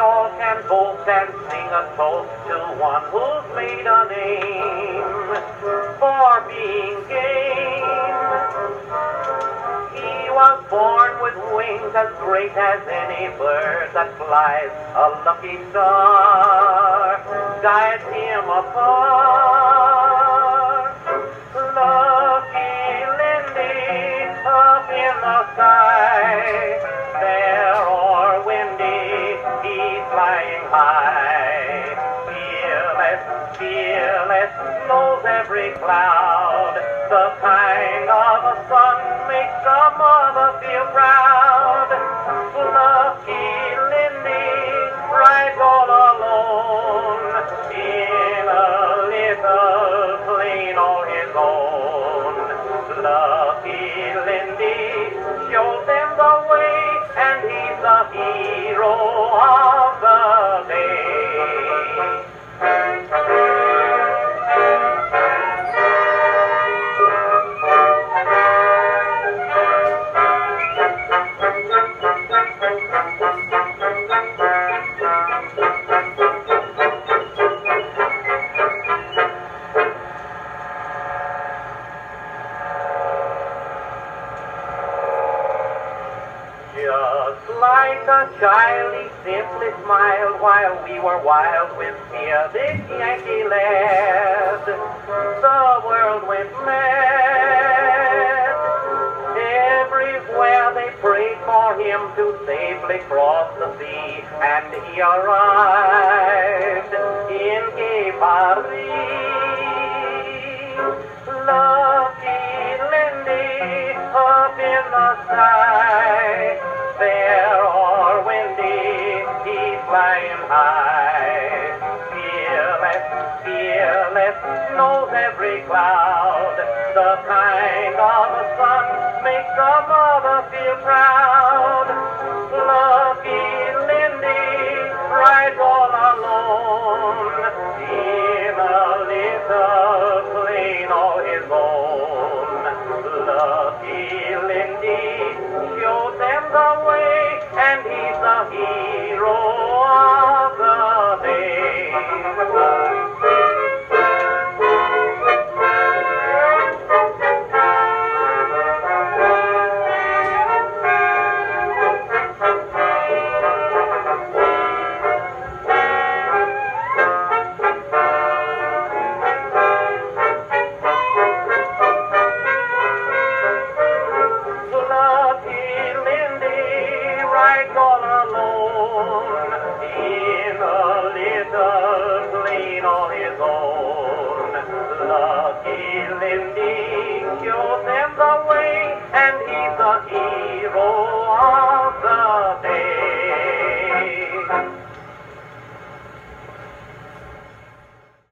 smoke and sing a toast to one who's made a name for being game. He was born with wings as great as any bird that flies. A lucky star guides him apart. Lucky Lindy up in the sky, Fearless, knows every cloud. The kind of a son makes a mother feel proud. Lucky Lindy rides all alone in a little plane all his own. Lucky Lindy Just like a child, he simply smiled while we were wild with fear. This Yankee lad, the world went mad. Everywhere they prayed for him to safely cross the sea, and he arrived flying high. Fearless, fearless, knows every cloud. The kind of a son makes a mother feel proud. Lucky Lindy rides all alone in a little plane all his own. Lucky Lindy shows them the way, and he's the